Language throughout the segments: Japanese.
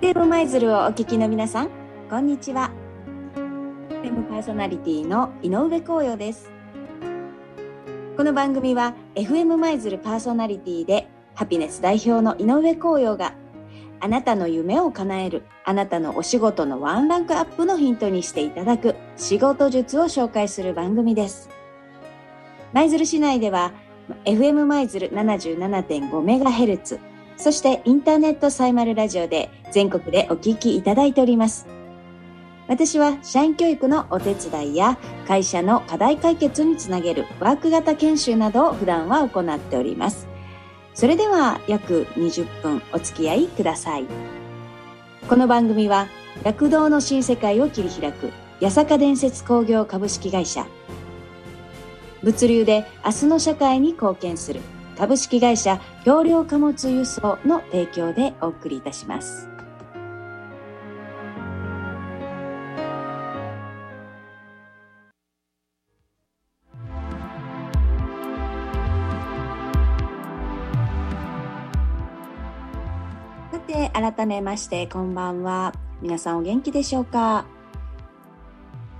テーブマイズルをお聞きの皆さん、こんにちは。FM パーソナリティの井上光陽です。この番組は FM マイズルパーソナリティでハピネス代表の井上光陽があなたの夢を叶えるあなたのお仕事のワンランクアップのヒントにしていただく仕事術を紹介する番組です。舞鶴市内では FM 舞鶴 77.5MHz そしてインターネットサイマルラジオで全国でお聞きいただいております。私は社員教育のお手伝いや会社の課題解決につなげるワーク型研修などを普段は行っております。それでは約20分お付き合いください。この番組は学童の新世界を切り開く八坂伝説工業株式会社物流で明日の社会に貢献する株式会社橋梁貨物輸送の提供でお送りいたします。さて、改めまして、こんばんは。皆さんお元気でしょうか？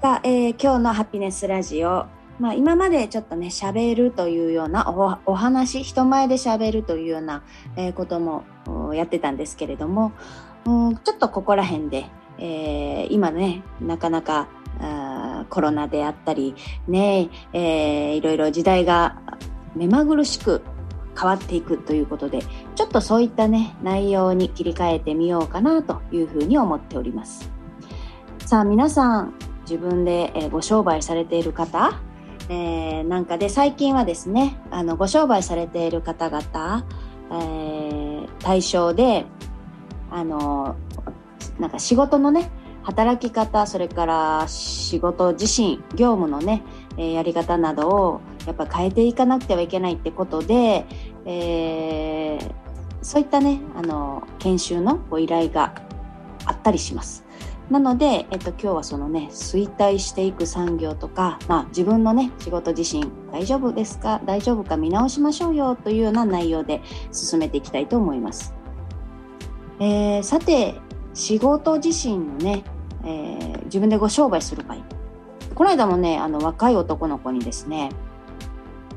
さあ、えー今日のハピネスラジオ。まあ、今までちょっとね、喋るというようなお話、人前で喋るというような、えこともやってたんですけれども、うんちょっとここら辺で、えー今ね、なかなかあコロナであったり、ね、えーいろいろ時代が目まぐるしく変わっていくということで、ちょっとそういったね、内容に切り替えてみようかなというふうに思っております。さあ、皆さん、自分で、ご商売されている方、えーなんかで最近はですね、あの、ご商売されている方々、えー対象で、あの、なんか仕事のね、働き方、それから仕事自身、業務のね、えやり方などをやっぱ変えていかなくてはいけないってことで、えーそういったね、あの、研修のご依頼があったりします。なので、えっと、今日はそのね、衰退していく産業とか、まあ、自分のね、仕事自身大丈夫ですか大丈夫か見直しましょうよというような内容で進めていきたいと思います。えーさて、仕事自身のね、えー自分でご商売する場合。この間もね、あの、若い男の子にですね、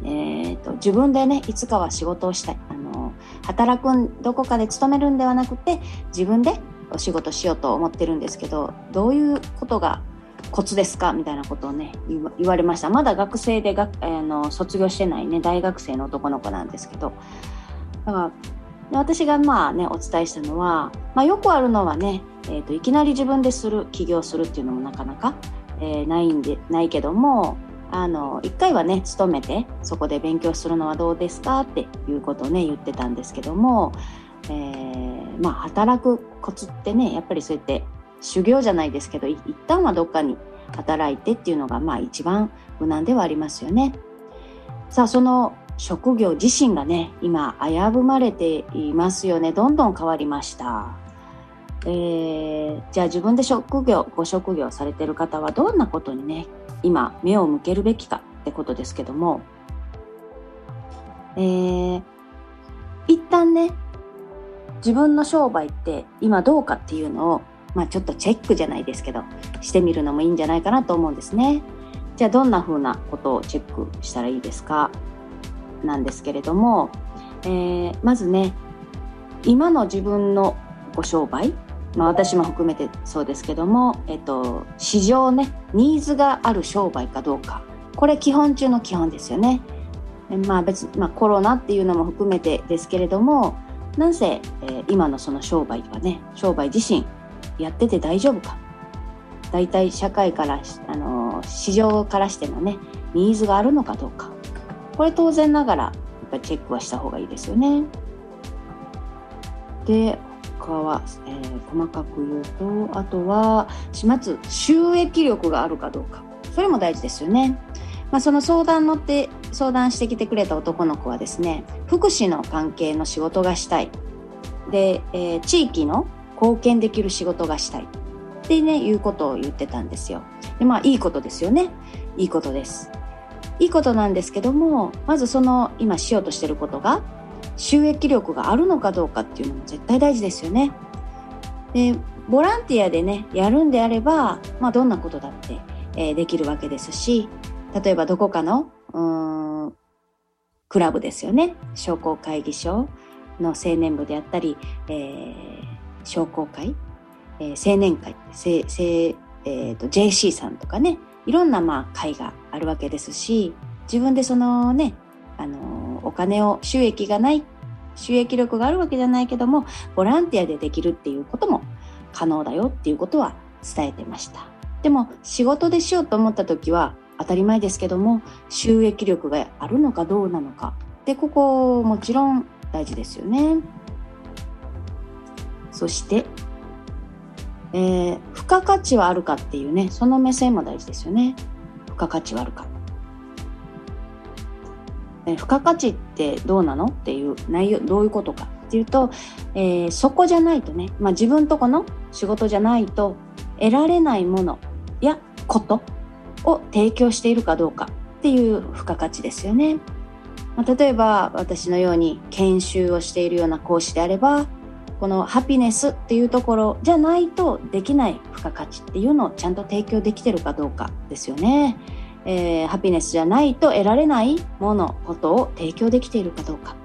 えーと、自分でね、いつかは仕事をしたい。あの、働く、どこかで勤めるんではなくて、自分でお仕事しようと思ってるんですけど、どういうことがコツですかみたいなことをね、言われました。まだ学生でが、あの卒業してないね、大学生の男の子なんですけど、だから、私がまあね、お伝えしたのは、まあよくあるのはね、えーと、いきなり自分でする、起業するっていうのもなかなか、えーないんで、ないけども、あの、一回はね、勤めて、そこで勉強するのはどうですかっていうことをね、言ってたんですけども、えーまあ、働くコツってね、やっぱりそうやって修行じゃないですけど、一旦はどっかに働いてっていうのが、まあ一番無難ではありますよね。さあ、その職業自身がね、今危ぶまれていますよね。どんどん変わりました。えーじゃあ自分で職業、ご職業されてる方はどんなことにね、今目を向けるべきかってことですけども、えー一旦ね、自分の商売って今どうかっていうのを、まあちょっとチェックじゃないですけど、してみるのもいいんじゃないかなと思うんですね。じゃあどんな風なことをチェックしたらいいですか？なんですけれども、えーまずね、今の自分のご商売、まあ私も含めてそうですけども、えっと、市場ね、ニーズがある商売かどうか。これ基本中の基本ですよね。まあ別、まあコロナっていうのも含めてですけれども、なんせ、えー今のその商売はね、商売自身やってて大丈夫か。大体社会から、あの市場からしてのね、ニーズがあるのかどうか。これ当然ながら、やっぱりチェックはした方がいいですよね。で、他は、えー細かく言うと、あとは、まず収益力があるかどうか。それも大事ですよね。まあ、その相談乗って相談してきてくれた男の子はですね福祉の関係の仕事がしたい。で、えー地域の貢献できる仕事がしたい。ってねいうことを言ってたんですよ。でまあいいことですよね。いいことです。いいことなんですけどもまずその今しようとしてることが収益力があるのかどうかっていうのも絶対大事ですよね。でボランティアでねやるんであれば、まあ、どんなことだって、えー、できるわけですし例えばどこかのクラブですよね。商工会議所の青年部であったり、えー、商工会、えー、青年会。せせ、えーと、JC さんとかね。いろんなまあ会があるわけですし自分でそのねあのお金を収益がない収益力があるわけじゃないけどもボランティアでできるっていうことも可能だよっていうことは伝えてました。でも仕事でしようと思った時は当たり前ですけども収益力があるのかどうなのか。でここもちろん大事ですよね。そしてえー、付加価値はあるかっていうねその目線も大事ですよね。付加価値はあるか。え付加価値ってどうなのっていう内容どういうことかっていうと、えー、そこじゃないとね、まあ、自分とこの仕事じゃないと得られないものやことを提供しているかどうかっていう付加価値ですよね。まあ、例えば私のように研修をしているような講師であればこのハピネスっていうところじゃないとできない付加価値っていうのをちゃんと提供できてるかどうかですよね。えー、ハピネスじゃないと得られないものことを提供できているかどうか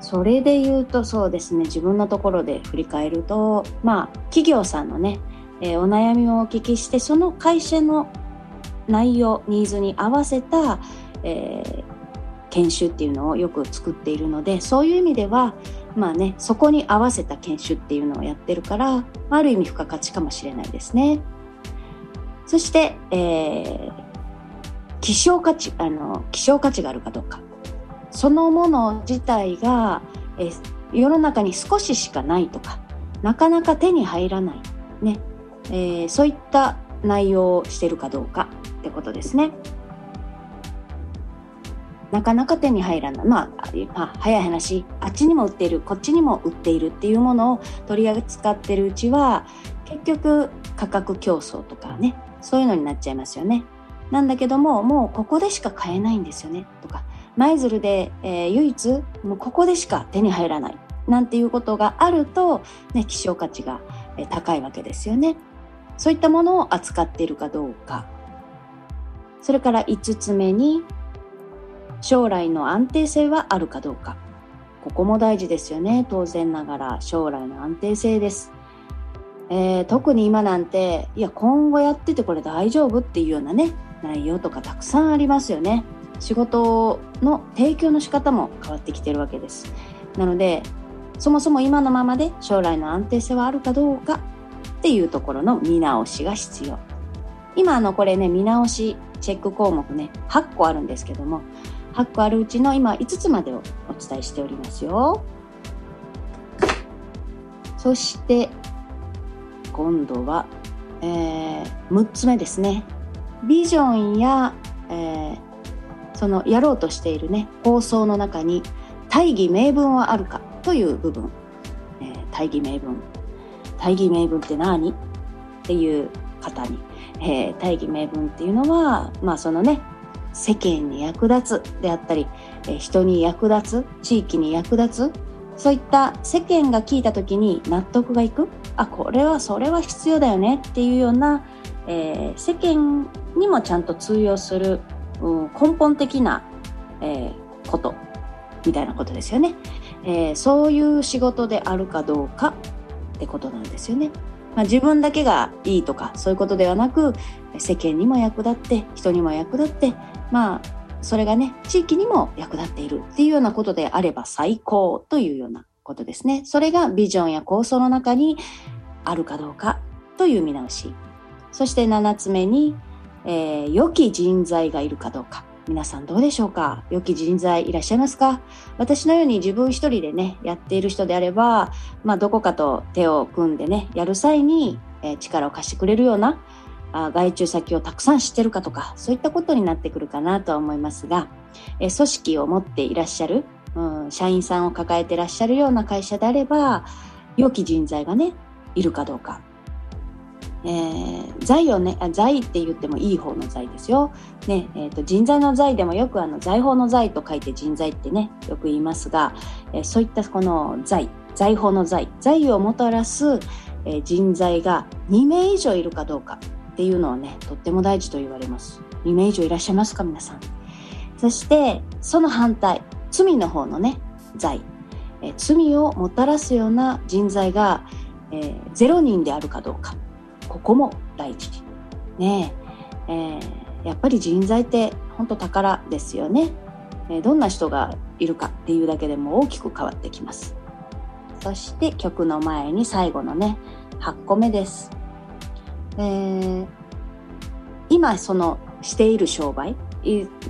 それで言うとそうですね自分のところで振り返るとまあ企業さんのね、えー、お悩みをお聞きしてその会社の内容ニーズに合わせた、えー、研修っていうのをよく作っているのでそういう意味ではまあねそこに合わせた研修っていうのをやってるからある意味付加価値かもしれないですね。そして、えー、希少価値あの希少価値があるかどうか。そのもの自体がえ世の中に少ししかないとかなかなか手に入らない、ね。えー、そういった内容をしてるかどうかってことですね。なかなか手に入らない、まあ、まあ、早い話あっちにも売っているこっちにも売っているっていうものを取り扱ってるうちは結局価格競争とかねそういうのになっちゃいますよね。なんだけどももうここでしか買えないんですよねとか舞鶴で、えー、唯一もうここでしか手に入らないなんていうことがあると、ね、希少価値が高いわけですよね。そういったものを扱っているかどうか。それから5つ目に将来の安定性はあるかどうか。ここも大事ですよね。当然ながら将来の安定性です。えー、特に今なんて、いや、今後やっててこれ大丈夫っていうようなね、内容とかたくさんありますよね。仕事の提供の仕方も変わってきてるわけです。なので、そもそも今のままで将来の安定性はあるかどうかっていうところの見直しが必要。今のこれね、見直しチェック項目ね、8個あるんですけども、8個あるうちの今5つまでをお伝えしておりますよ。そして、今度は、えー、6つ目ですね。ビジョンや、えー、そのやろうとしているね構想の中に大義名分はあるかという部分、えー、大義名分大義名分って何？っていう方に、えー、大義名分っていうのはまあそのね世間に役立つであったり、えー、人に役立つ地域に役立つそういった世間が聞いた時に納得がいく。あこれはそれは必要だよねっていうような、えー、世間にもちゃんと通用する、うん、根本的な、え、ことみたいなことですよね、え、そういう仕事であるかどうか。ってことなんですよね。まあ、自分だけがいいとかそういうことではなく世間にも役立って人にも役立ってまあそれがね地域にも役立っているっていうようなことであれば最高というようなことですね。それがビジョンや構想の中にあるかどうかという見直し。そして7つ目にえー、良き人材がいるかどうか。皆さんどうでしょうか？良き人材いらっしゃいますか？私のように自分一人でね、やっている人であれば、まあ、どこかと手を組んでね、やる際に、え、力を貸してくれるようなあ外注先をたくさん知ってるかとか、そういったことになってくるかなとは思いますが、え、組織を持っていらっしゃる、うん、社員さんを抱えていらっしゃるような会社であれば、良き人材がね、いるかどうか。えー、財をね、財って言ってもいい方の財ですよ。ね、えっ、ー、と、人材の財でもよくあの、財宝の財と書いて人材ってね、よく言いますが、えー、そういったこの財、財宝の財、財をもたらす、えー、人材が2名以上いるかどうかっていうのはねとっても大事と言われます。2名以上いらっしゃいますか皆さん。そしてその反対罪の方のね罪、え、罪をもたらすような人材が、え、0人であるかどうか。ここも大事ねえ。ー、やっぱり人材って本当宝ですよね、えー、どんな人がいるかっていうだけでも大きく変わってきます。そして曲の前に最後のね8個目です、えー、今そのしている商売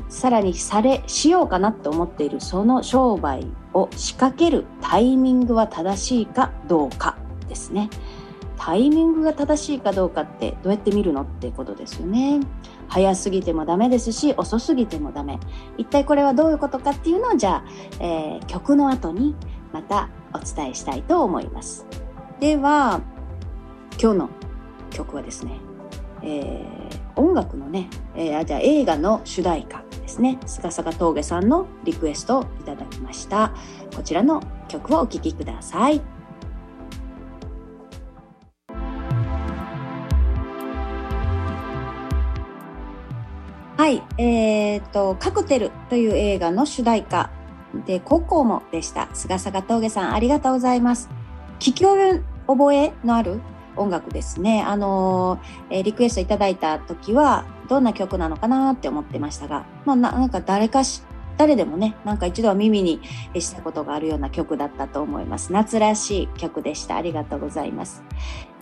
さらにされしようかなと思っているその商売を仕掛けるタイミングは正しいかどうかですね。タイミングが正しいかどうかってどうやって見るのってことですよね。早すぎてもダメですし遅すぎてもダメ。一体これはどういうことかっていうのをじゃあ、えー、曲の後にまたお伝えしたいと思います。では今日の曲はですね、えー、音楽のね、えー、じゃあ映画の主題歌ですね。菅坂峠さんのリクエストをいただきました。こちらの曲をお聴きください。はい、えーと、カクテルという映画の主題歌で、ココモでした。菅坂峠さん、ありがとうございます。聞き覚えのある音楽ですね。あのー、えリクエストいただいた時は、どんな曲なのかなって思ってましたが、まあ、なんか誰かし、誰でもね、なんか一度は耳にしたことがあるような曲だったと思います。夏らしい曲でした。ありがとうございます。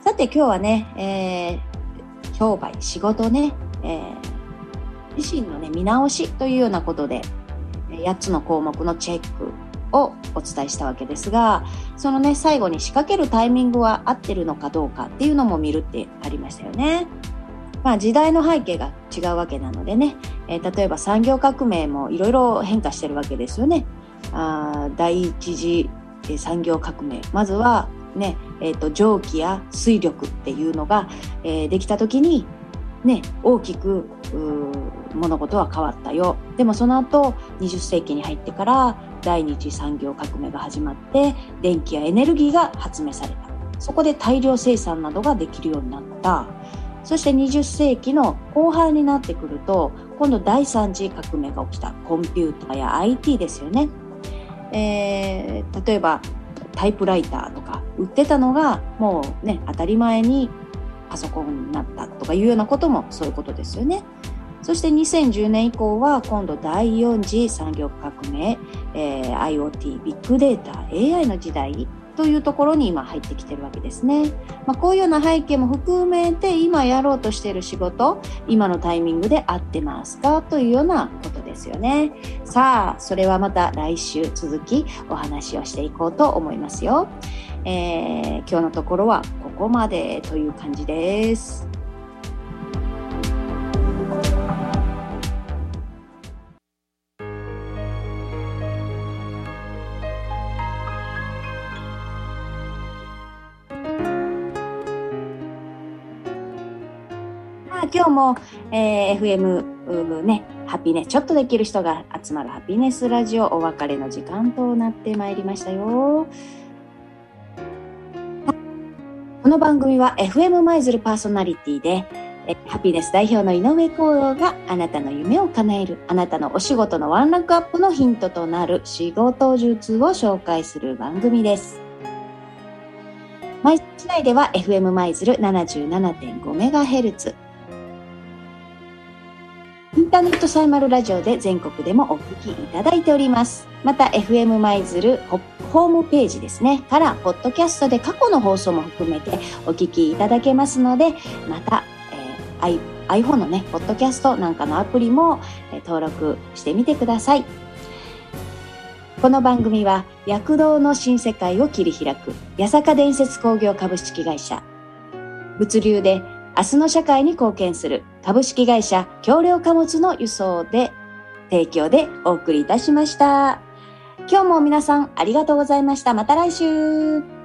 さて今日はね、えー、商売、仕事ね、えー、自身のね、見直しというようなことで、8つの項目のチェックをお伝えしたわけですが、そのね、最後に仕掛けるタイミングは合ってるのかどうかっていうのも見るってありましたよね。まあ時代の背景が違うわけなのでね、えー、例えば産業革命もいろいろ変化してるわけですよね。あ第一次産業革命。まずはね、えっ、ー、と蒸気や水力っていうのが、えー、できた時にね、大きく物事は変わったよ。でもその後、20世紀に入ってから第二次産業革命が始まって、電気やエネルギーが発明された。そこで大量生産などができるようになった。そして20世紀の後半になってくると、今度第三次革命が起きた。コンピューターや IT ですよね。えー、例えばタイプライターとか売ってたのがもうね、当たり前にパソコンになったとかいうようなこともそういうことですよね。そして2010年以降は今度第4次産業革命、えー、IoT、ビッグデータ、AI の時代というところに今入ってきてるわけですね。まあ、こういうような背景も含めて今やろうとしている仕事、今のタイミングで合ってますかというようなことですよね。さあ、それはまた来週続きお話をしていこうと思いますよ。えー、今日のところはここまでという感じです。今日も、えー、FM ね、ハピネ、ちょっとできる人が集まるハピネスラジオお別れの時間となってまいりましたよ。この番組は FM 舞鶴パーソナリティで、ハピネス代表の井上光陽があなたの夢を叶える、あなたのお仕事のワンランクアップのヒントとなる仕事術を紹介する番組です。舞鶴市内では FM 舞鶴 77.5MHz、インターネットサイマルラジオで全国でもお聞きいただいております。また、FM 舞鶴ホームページですね、から、ポッドキャストで過去の放送も含めてお聞きいただけますので、また、えー、iPhone のね、ポッドキャストなんかのアプリも、えー、登録してみてください。この番組は、躍動の新世界を切り開く、八坂伝説工業株式会社、物流で明日の社会に貢献する株式会社橋梁貨物の輸送で提供でお送りいたしました。今日も皆さんありがとうございました。また来週